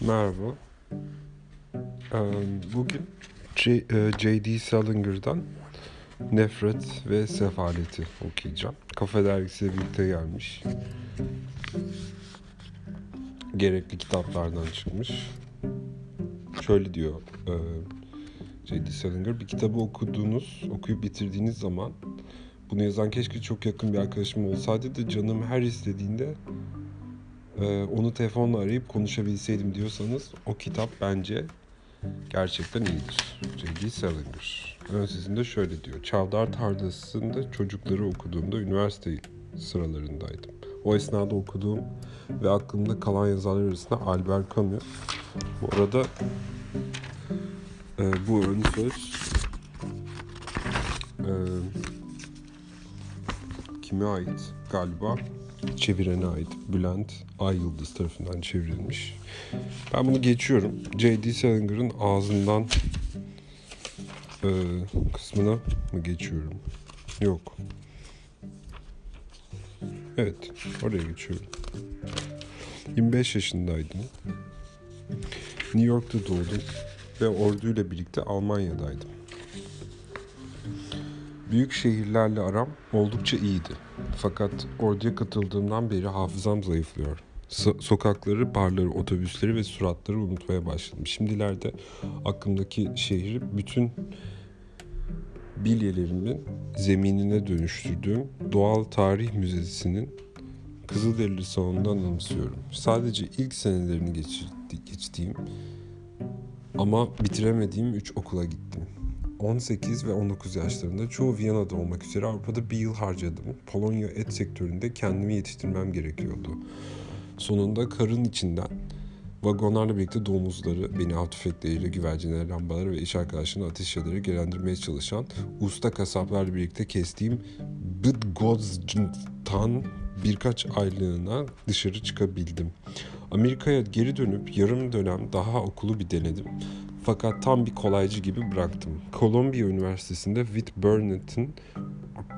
Merhaba. Ee, Bugün J- e, J.D. Salinger'dan Nefret ve Sefaleti okuyacağım. Kafa dergisiyle birlikte gelmiş. Gerekli kitaplardan çıkmış. Şöyle diyor e, J.D. Salinger. Bir kitabı okuduğunuz, okuyup bitirdiğiniz zaman bunu yazan keşke çok yakın bir arkadaşım olsaydı da canım her istediğinde e, onu telefonla arayıp konuşabilseydim diyorsanız o kitap bence gerçekten iyidir. J.D. Salinger. Ön sesinde şöyle diyor. Çavdar Tarlası'nda çocukları okuduğumda üniversite sıralarındaydım. O esnada okuduğum ve aklımda kalan yazarlar arasında Albert Camus. Bu arada e, bu ön söz e, kime ait galiba? Çevirene ait. Bülent Ay Yıldız tarafından çevrilmiş. Ben bunu geçiyorum. J.D. Salinger'ın ağzından e, kısmına mı geçiyorum? Yok. Evet, oraya geçiyorum. 25 yaşındaydım. New York'ta doğdum ve orduyla birlikte Almanya'daydım. Büyük şehirlerle aram oldukça iyiydi. Fakat orduya katıldığımdan beri hafızam zayıflıyor. So- sokakları, barları, otobüsleri ve suratları unutmaya başladım. Şimdilerde aklımdaki şehri bütün bilyelerimi zeminine dönüştürdüğüm Doğal Tarih Müzesi'nin Kızılderili salonundan anımsıyorum. Sadece ilk senelerini geçirdi- geçtiğim ama bitiremediğim 3 okula gittim. 18 ve 19 yaşlarında çoğu Viyana'da olmak üzere Avrupa'da bir yıl harcadım. Polonya et sektöründe kendimi yetiştirmem gerekiyordu. Sonunda karın içinden vagonlarla birlikte domuzları, beni av tüfekleriyle, güvercinleri, lambaları ve iş arkadaşlarını ateş ederek gelendirmeye çalışan usta kasaplarla birlikte kestiğim Bydgoszcz'tan birkaç aylığına dışarı çıkabildim. Amerika'ya geri dönüp yarım dönem daha okulu bir denedim. Fakat tam bir kolaycı gibi bıraktım. Columbia Üniversitesi'nde Whit Burnett'in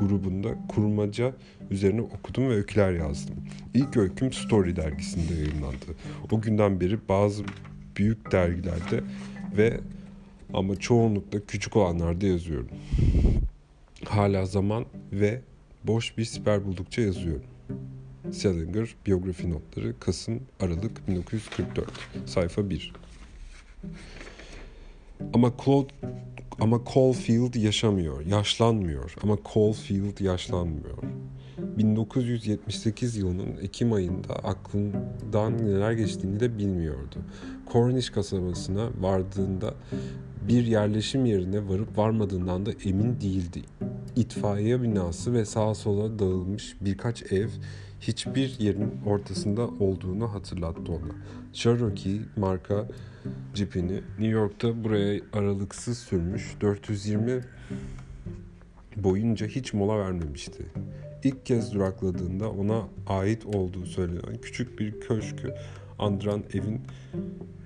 grubunda kurmaca üzerine okudum ve öyküler yazdım. İlk öyküm Story dergisinde yayınlandı. O günden beri bazı büyük dergilerde ve ama çoğunlukla küçük olanlarda yazıyorum. Hala zaman ve boş bir siper buldukça yazıyorum. Salinger biyografi notları Kasım Aralık 1944 sayfa 1 ama Claude ama Caulfield yaşamıyor, yaşlanmıyor. Ama Caulfield yaşlanmıyor. 1978 yılının Ekim ayında aklından neler geçtiğini de bilmiyordu. Cornish kasabasına vardığında bir yerleşim yerine varıp varmadığından da emin değildi. İtfaiye binası ve sağa sola dağılmış birkaç ev hiçbir yerin ortasında olduğunu hatırlattı ona. Cherokee marka cipini New York'ta buraya aralıksız sürmüş 420 boyunca hiç mola vermemişti. İlk kez durakladığında ona ait olduğu söylenen küçük bir köşkü andıran evin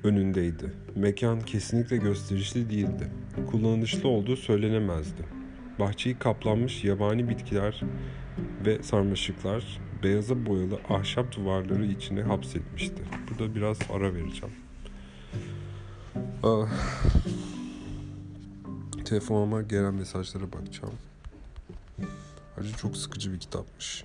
önündeydi. Mekan kesinlikle gösterişli değildi. Kullanışlı olduğu söylenemezdi. Bahçeyi kaplanmış yabani bitkiler ve sarmaşıklar beyaza boyalı ahşap duvarları içine hapsetmişti. Burada biraz ara vereceğim. Ah. Telefonuma gelen mesajlara bakacağım. Ayrıca çok sıkıcı bir kitapmış.